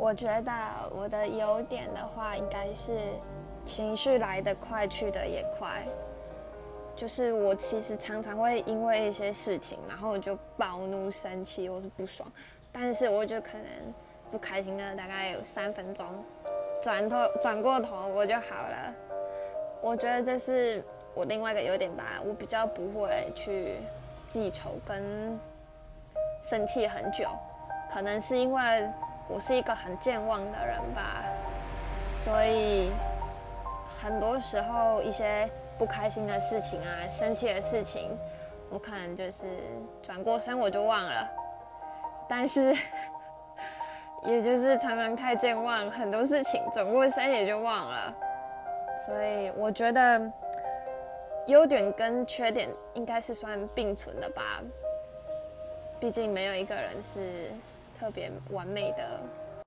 我觉得我的优点的话，应该是情绪来得快，去得也快。就是我其实常常会因为一些事情，然后就暴怒、生气或是不爽，但是我就可能不开心了大概有三分钟，转头转过头我就好了。我觉得这是我另外一个优点吧，我比较不会去记仇跟生气很久，可能是因为我是一个很健忘的人吧，所以很多时候一些不开心的事情啊、生气的事情，我可能就是转过身我就忘了，但是 也就是常常太健忘，很多事情转过身也就忘了。所以我觉得优点跟缺点应该是算并存的吧，毕竟没有一个人是特别完美的。